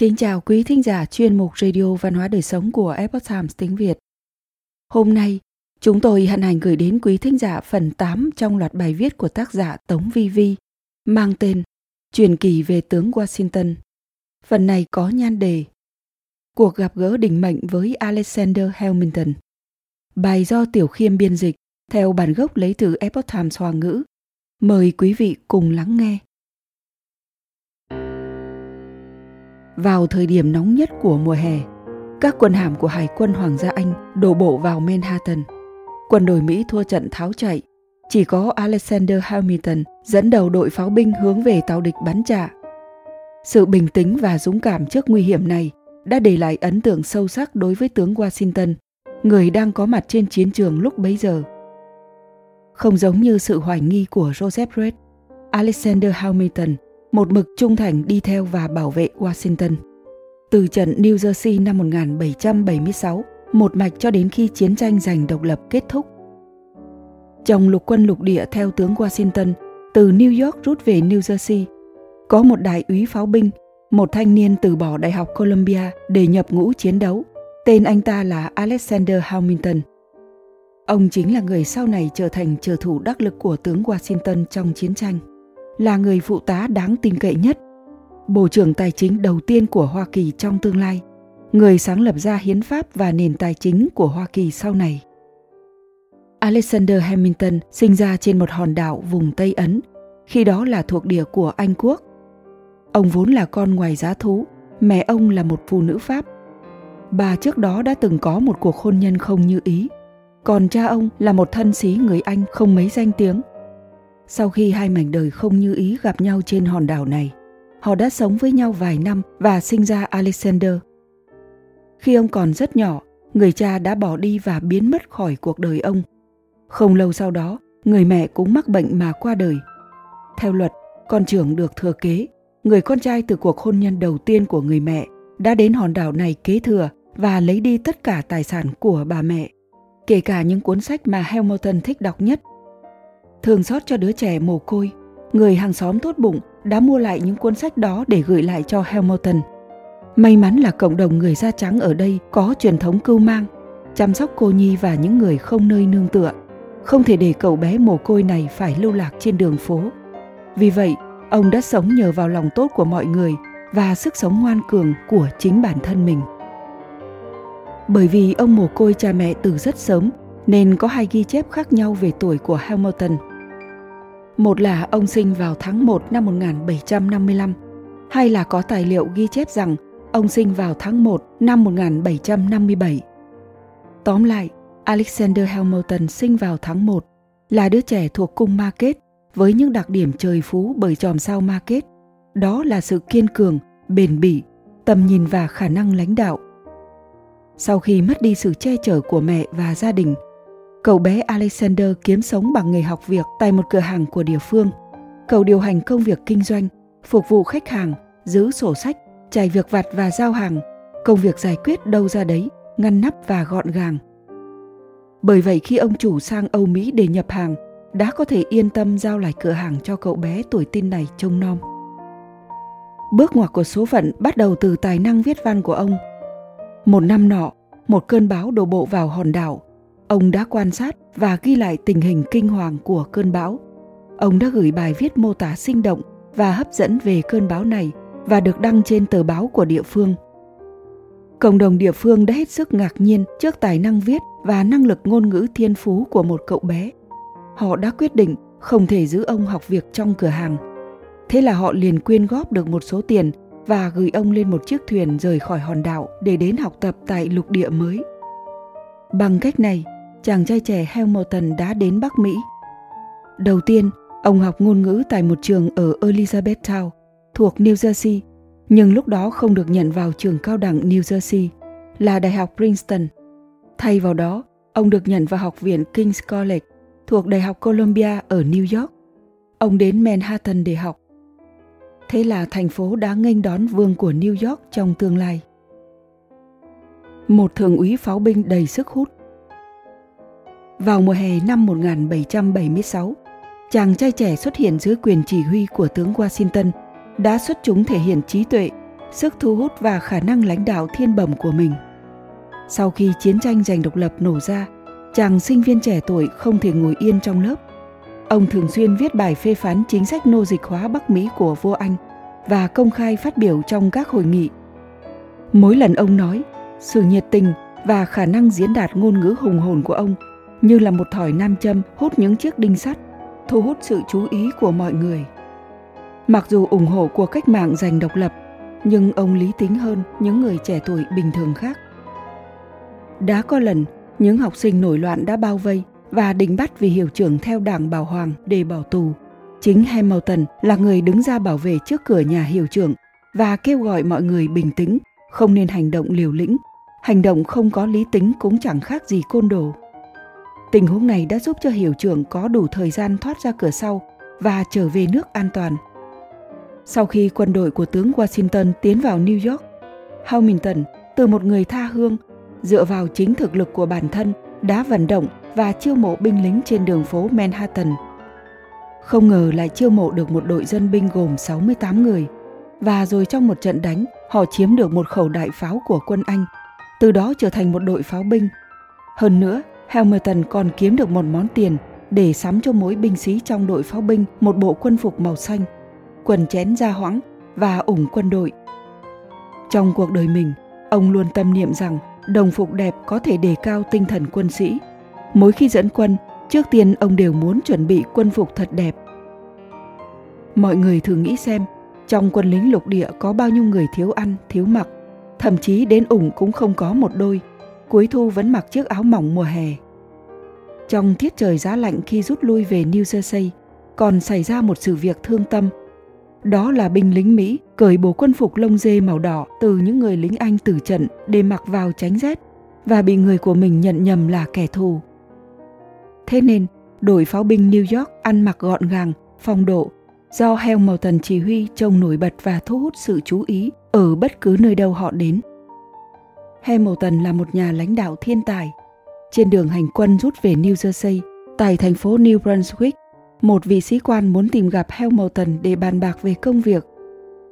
Kính chào quý thính giả chuyên mục Radio Văn hóa Đời Sống của Epoch Times tiếng Việt. Hôm nay, chúng tôi hân hạnh gửi đến quý thính giả phần 8 trong loạt bài viết của tác giả Tống Vi Vi mang tên Truyền kỳ về tướng Washington. Phần này có nhan đề Cuộc gặp gỡ đỉnh mệnh với Alexander Hamilton. Bài do Tiểu Khiêm biên dịch theo bản gốc lấy từ Epoch Times Hoa ngữ. Mời quý vị cùng lắng nghe. Vào thời điểm nóng nhất của mùa hè, các quân hàm của Hải quân Hoàng gia Anh đổ bộ vào Manhattan. Quân đội Mỹ thua trận tháo chạy, chỉ có Alexander Hamilton dẫn đầu đội pháo binh hướng về tàu địch bắn trả. Sự bình tĩnh và dũng cảm trước nguy hiểm này đã để lại ấn tượng sâu sắc đối với tướng Washington, người đang có mặt trên chiến trường lúc bấy giờ. Không giống như sự hoài nghi của Joseph Red, Alexander Hamilton một mực trung thành đi theo và bảo vệ Washington. Từ trận New Jersey năm 1776, một mạch cho đến khi chiến tranh giành độc lập kết thúc. Trong lục quân lục địa theo tướng Washington, từ New York rút về New Jersey, có một đại úy pháo binh, một thanh niên từ bỏ Đại học Columbia để nhập ngũ chiến đấu. Tên anh ta là Alexander Hamilton. Ông chính là người sau này trở thành trợ thủ đắc lực của tướng Washington trong chiến tranh là người phụ tá đáng tin cậy nhất, Bộ trưởng Tài chính đầu tiên của Hoa Kỳ trong tương lai, người sáng lập ra hiến pháp và nền tài chính của Hoa Kỳ sau này. Alexander Hamilton sinh ra trên một hòn đảo vùng Tây Ấn, khi đó là thuộc địa của Anh Quốc. Ông vốn là con ngoài giá thú, mẹ ông là một phụ nữ Pháp. Bà trước đó đã từng có một cuộc hôn nhân không như ý, còn cha ông là một thân sĩ người Anh không mấy danh tiếng sau khi hai mảnh đời không như ý gặp nhau trên hòn đảo này, họ đã sống với nhau vài năm và sinh ra Alexander. Khi ông còn rất nhỏ, người cha đã bỏ đi và biến mất khỏi cuộc đời ông. Không lâu sau đó, người mẹ cũng mắc bệnh mà qua đời. Theo luật, con trưởng được thừa kế, người con trai từ cuộc hôn nhân đầu tiên của người mẹ đã đến hòn đảo này kế thừa và lấy đi tất cả tài sản của bà mẹ, kể cả những cuốn sách mà Hamilton thích đọc nhất thường xót cho đứa trẻ mồ côi, người hàng xóm tốt bụng đã mua lại những cuốn sách đó để gửi lại cho Hamilton. May mắn là cộng đồng người da trắng ở đây có truyền thống cưu mang, chăm sóc cô nhi và những người không nơi nương tựa. Không thể để cậu bé mồ côi này phải lưu lạc trên đường phố. Vì vậy, ông đã sống nhờ vào lòng tốt của mọi người và sức sống ngoan cường của chính bản thân mình. Bởi vì ông mồ côi cha mẹ từ rất sớm nên có hai ghi chép khác nhau về tuổi của Hamilton. Một là ông sinh vào tháng 1 năm 1755, hay là có tài liệu ghi chép rằng ông sinh vào tháng 1 năm 1757. Tóm lại, Alexander Hamilton sinh vào tháng 1, là đứa trẻ thuộc cung Market với những đặc điểm trời phú bởi chòm sao Market. Đó là sự kiên cường, bền bỉ, tầm nhìn và khả năng lãnh đạo. Sau khi mất đi sự che chở của mẹ và gia đình, Cậu bé Alexander kiếm sống bằng nghề học việc tại một cửa hàng của địa phương. Cậu điều hành công việc kinh doanh, phục vụ khách hàng, giữ sổ sách, chạy việc vặt và giao hàng, công việc giải quyết đâu ra đấy, ngăn nắp và gọn gàng. Bởi vậy khi ông chủ sang Âu Mỹ để nhập hàng, đã có thể yên tâm giao lại cửa hàng cho cậu bé tuổi tin này trông nom. Bước ngoặt của số phận bắt đầu từ tài năng viết văn của ông. Một năm nọ, một cơn bão đổ bộ vào hòn đảo Ông đã quan sát và ghi lại tình hình kinh hoàng của cơn bão. Ông đã gửi bài viết mô tả sinh động và hấp dẫn về cơn bão này và được đăng trên tờ báo của địa phương. Cộng đồng địa phương đã hết sức ngạc nhiên trước tài năng viết và năng lực ngôn ngữ thiên phú của một cậu bé. Họ đã quyết định không thể giữ ông học việc trong cửa hàng. Thế là họ liền quyên góp được một số tiền và gửi ông lên một chiếc thuyền rời khỏi hòn đảo để đến học tập tại lục địa mới. Bằng cách này, chàng trai trẻ Hamilton đã đến Bắc Mỹ. Đầu tiên, ông học ngôn ngữ tại một trường ở Elizabethtown thuộc New Jersey, nhưng lúc đó không được nhận vào trường cao đẳng New Jersey là Đại học Princeton. Thay vào đó, ông được nhận vào học viện King's College thuộc Đại học Columbia ở New York. Ông đến Manhattan để học. Thế là thành phố đã nghênh đón vương của New York trong tương lai. Một thượng úy pháo binh đầy sức hút vào mùa hè năm 1776, chàng trai trẻ xuất hiện dưới quyền chỉ huy của tướng Washington đã xuất chúng thể hiện trí tuệ, sức thu hút và khả năng lãnh đạo thiên bẩm của mình. Sau khi chiến tranh giành độc lập nổ ra, chàng sinh viên trẻ tuổi không thể ngồi yên trong lớp. Ông thường xuyên viết bài phê phán chính sách nô dịch hóa Bắc Mỹ của vua Anh và công khai phát biểu trong các hội nghị. Mỗi lần ông nói, sự nhiệt tình và khả năng diễn đạt ngôn ngữ hùng hồn của ông như là một thỏi nam châm hút những chiếc đinh sắt, thu hút sự chú ý của mọi người. Mặc dù ủng hộ cuộc cách mạng giành độc lập, nhưng ông lý tính hơn những người trẻ tuổi bình thường khác. Đã có lần, những học sinh nổi loạn đã bao vây và định bắt vì hiệu trưởng theo đảng Bảo Hoàng để bỏ tù. Chính Hamilton là người đứng ra bảo vệ trước cửa nhà hiệu trưởng và kêu gọi mọi người bình tĩnh, không nên hành động liều lĩnh. Hành động không có lý tính cũng chẳng khác gì côn đồ. Tình huống này đã giúp cho hiệu trưởng có đủ thời gian thoát ra cửa sau và trở về nước an toàn. Sau khi quân đội của tướng Washington tiến vào New York, Hamilton từ một người tha hương dựa vào chính thực lực của bản thân đã vận động và chiêu mộ binh lính trên đường phố Manhattan. Không ngờ lại chiêu mộ được một đội dân binh gồm 68 người và rồi trong một trận đánh họ chiếm được một khẩu đại pháo của quân Anh, từ đó trở thành một đội pháo binh. Hơn nữa, Hamilton còn kiếm được một món tiền để sắm cho mỗi binh sĩ trong đội pháo binh một bộ quân phục màu xanh, quần chén da hoãng và ủng quân đội. Trong cuộc đời mình, ông luôn tâm niệm rằng đồng phục đẹp có thể đề cao tinh thần quân sĩ. Mỗi khi dẫn quân, trước tiên ông đều muốn chuẩn bị quân phục thật đẹp. Mọi người thử nghĩ xem, trong quân lính lục địa có bao nhiêu người thiếu ăn, thiếu mặc, thậm chí đến ủng cũng không có một đôi, cuối thu vẫn mặc chiếc áo mỏng mùa hè. Trong tiết trời giá lạnh khi rút lui về New Jersey, còn xảy ra một sự việc thương tâm. Đó là binh lính Mỹ cởi bộ quân phục lông dê màu đỏ từ những người lính Anh tử trận để mặc vào tránh rét và bị người của mình nhận nhầm là kẻ thù. Thế nên, đội pháo binh New York ăn mặc gọn gàng, phong độ, do Hamilton chỉ huy trông nổi bật và thu hút sự chú ý ở bất cứ nơi đâu họ đến. Hamilton là một nhà lãnh đạo thiên tài. Trên đường hành quân rút về New Jersey, tại thành phố New Brunswick, một vị sĩ quan muốn tìm gặp Hamilton để bàn bạc về công việc.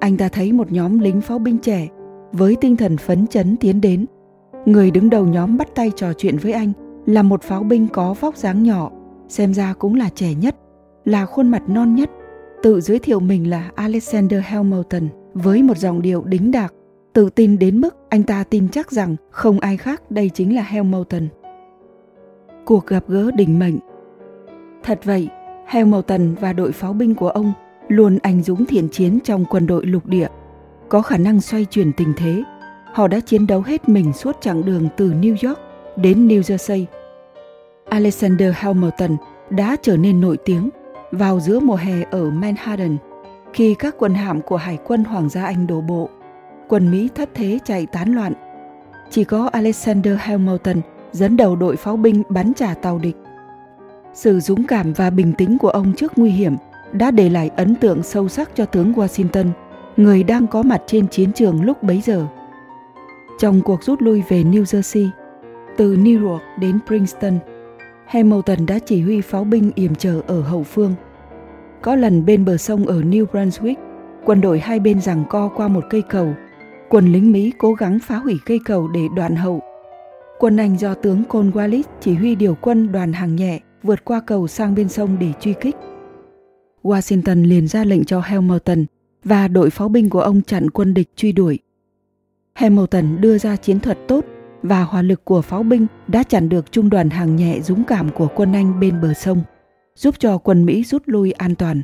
Anh ta thấy một nhóm lính pháo binh trẻ với tinh thần phấn chấn tiến đến. Người đứng đầu nhóm bắt tay trò chuyện với anh là một pháo binh có vóc dáng nhỏ, xem ra cũng là trẻ nhất, là khuôn mặt non nhất. Tự giới thiệu mình là Alexander Hamilton với một giọng điệu đính đạc tự tin đến mức anh ta tin chắc rằng không ai khác đây chính là Hamilton. Cuộc gặp gỡ đỉnh mệnh Thật vậy, Hamilton và đội pháo binh của ông luôn anh dũng thiện chiến trong quân đội lục địa, có khả năng xoay chuyển tình thế. Họ đã chiến đấu hết mình suốt chặng đường từ New York đến New Jersey. Alexander Hamilton đã trở nên nổi tiếng vào giữa mùa hè ở Manhattan khi các quân hạm của Hải quân Hoàng gia Anh đổ bộ quân Mỹ thất thế chạy tán loạn. Chỉ có Alexander Hamilton dẫn đầu đội pháo binh bắn trả tàu địch. Sự dũng cảm và bình tĩnh của ông trước nguy hiểm đã để lại ấn tượng sâu sắc cho tướng Washington, người đang có mặt trên chiến trường lúc bấy giờ. Trong cuộc rút lui về New Jersey, từ New York đến Princeton, Hamilton đã chỉ huy pháo binh yểm trở ở hậu phương. Có lần bên bờ sông ở New Brunswick, quân đội hai bên giằng co qua một cây cầu quân lính Mỹ cố gắng phá hủy cây cầu để đoạn hậu. Quân Anh do tướng Cornwallis chỉ huy điều quân đoàn hàng nhẹ vượt qua cầu sang bên sông để truy kích. Washington liền ra lệnh cho Hamilton và đội pháo binh của ông chặn quân địch truy đuổi. Hamilton đưa ra chiến thuật tốt và hỏa lực của pháo binh đã chặn được trung đoàn hàng nhẹ dũng cảm của quân Anh bên bờ sông, giúp cho quân Mỹ rút lui an toàn.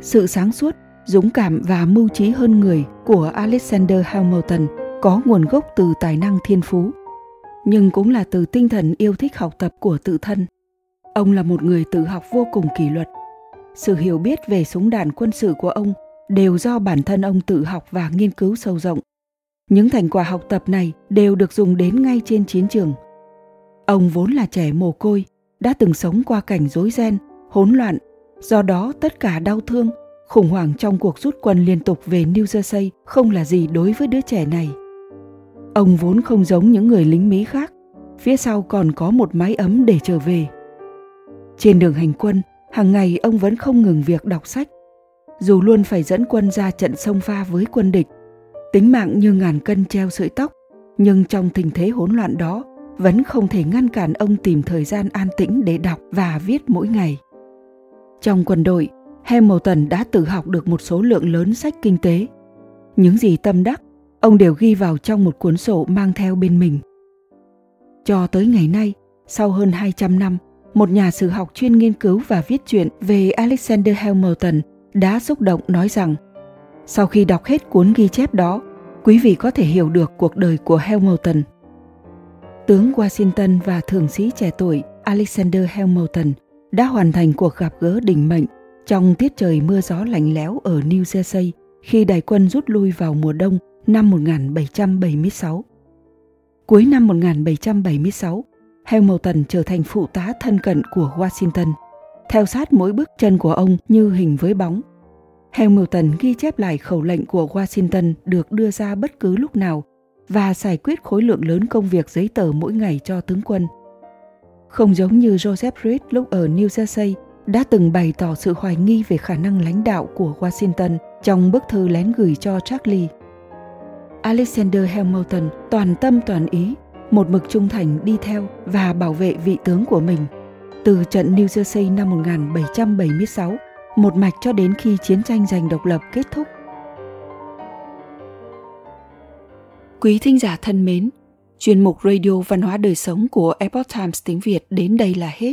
Sự sáng suốt dũng cảm và mưu trí hơn người của Alexander Hamilton có nguồn gốc từ tài năng thiên phú, nhưng cũng là từ tinh thần yêu thích học tập của tự thân. Ông là một người tự học vô cùng kỷ luật. Sự hiểu biết về súng đạn quân sự của ông đều do bản thân ông tự học và nghiên cứu sâu rộng. Những thành quả học tập này đều được dùng đến ngay trên chiến trường. Ông vốn là trẻ mồ côi, đã từng sống qua cảnh rối ren, hỗn loạn, do đó tất cả đau thương Khủng hoảng trong cuộc rút quân liên tục về New Jersey không là gì đối với đứa trẻ này. Ông vốn không giống những người lính Mỹ khác, phía sau còn có một mái ấm để trở về. Trên đường hành quân, hàng ngày ông vẫn không ngừng việc đọc sách. Dù luôn phải dẫn quân ra trận sông pha với quân địch, Tính mạng như ngàn cân treo sợi tóc, nhưng trong tình thế hỗn loạn đó vẫn không thể ngăn cản ông tìm thời gian an tĩnh để đọc và viết mỗi ngày. Trong quân đội, Hamilton đã tự học được một số lượng lớn sách kinh tế. Những gì tâm đắc, ông đều ghi vào trong một cuốn sổ mang theo bên mình. Cho tới ngày nay, sau hơn 200 năm, một nhà sử học chuyên nghiên cứu và viết truyện về Alexander Hamilton đã xúc động nói rằng sau khi đọc hết cuốn ghi chép đó, quý vị có thể hiểu được cuộc đời của Hamilton. Tướng Washington và thượng sĩ trẻ tuổi Alexander Hamilton đã hoàn thành cuộc gặp gỡ đỉnh mệnh trong tiết trời mưa gió lạnh lẽo ở New Jersey khi đại quân rút lui vào mùa đông năm 1776. Cuối năm 1776, Hamilton trở thành phụ tá thân cận của Washington, theo sát mỗi bước chân của ông như hình với bóng. Hamilton ghi chép lại khẩu lệnh của Washington được đưa ra bất cứ lúc nào và giải quyết khối lượng lớn công việc giấy tờ mỗi ngày cho tướng quân. Không giống như Joseph Reed lúc ở New Jersey đã từng bày tỏ sự hoài nghi về khả năng lãnh đạo của Washington trong bức thư lén gửi cho Charlie. Alexander Hamilton toàn tâm toàn ý, một mực trung thành đi theo và bảo vệ vị tướng của mình. Từ trận New Jersey năm 1776, một mạch cho đến khi chiến tranh giành độc lập kết thúc. Quý thính giả thân mến, chuyên mục Radio Văn hóa Đời Sống của Epoch Times tiếng Việt đến đây là hết.